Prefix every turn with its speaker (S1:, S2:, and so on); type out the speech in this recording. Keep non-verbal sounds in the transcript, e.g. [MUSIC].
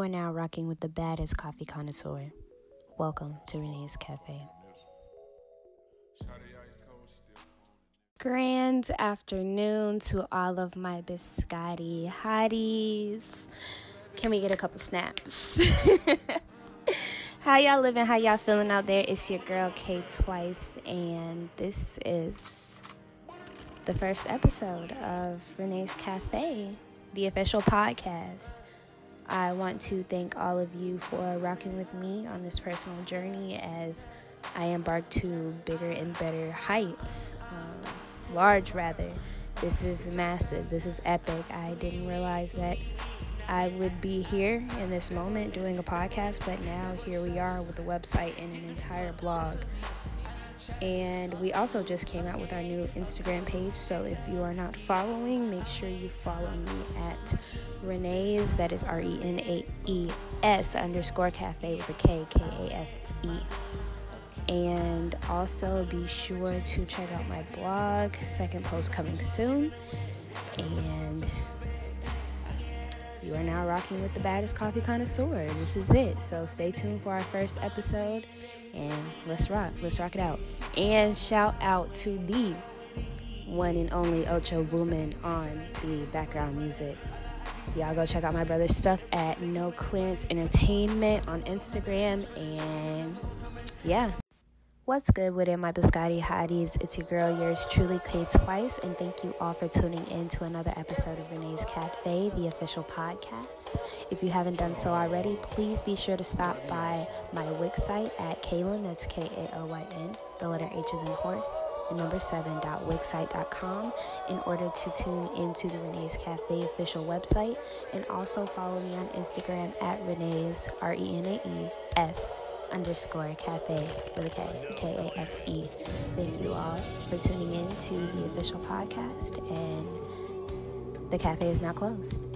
S1: are now rocking with the baddest coffee connoisseur. Welcome to Renae's Cafe. Grand afternoon to all of my biscotti hotties. Can we get a couple snaps? [LAUGHS] How y'all living? How y'all feeling out there? It's your girl K Twice, and this is the first episode of Renae's Cafe, the official podcast. I want to thank all of you for rocking with me on this personal journey as I embark to bigger and better heights, um, large rather. This is massive. This is epic. I didn't realize that I would be here in this moment doing a podcast, but now here we are with a website and an entire blog. And we also just came out with our new Instagram page. So if you are not following, make sure you follow me at Renae's, that is R E N A E S underscore cafe with a K, K A F E. And also be sure to check out my blog, second post coming soon. And you are now rocking with the baddest coffee connoisseur. This is it. So stay tuned for our first episode and let's rock. Let's rock it out. And shout out to the one and only Ocho Boomin on the background music. Y'all go check out my brother's stuff at No Clearance Entertainment on Instagram. And yeah. What's good with it, my biscotti hotties? It's your girl, yours truly, K Twice, and thank you all for tuning in to another episode of Renae's Cafe, the official podcast. If you haven't done so already, please be sure to stop by my Wix site at Kalyn, that's K A L Y N, the letter H is in horse, the number seven dot wixsite.com in order to tune into the Renae's Cafe official website, and also follow me on Instagram at Renae's, R E N A E S underscore cafe with a K, K A F E. Thank you all for tuning in to the official podcast, and the cafe is now closed.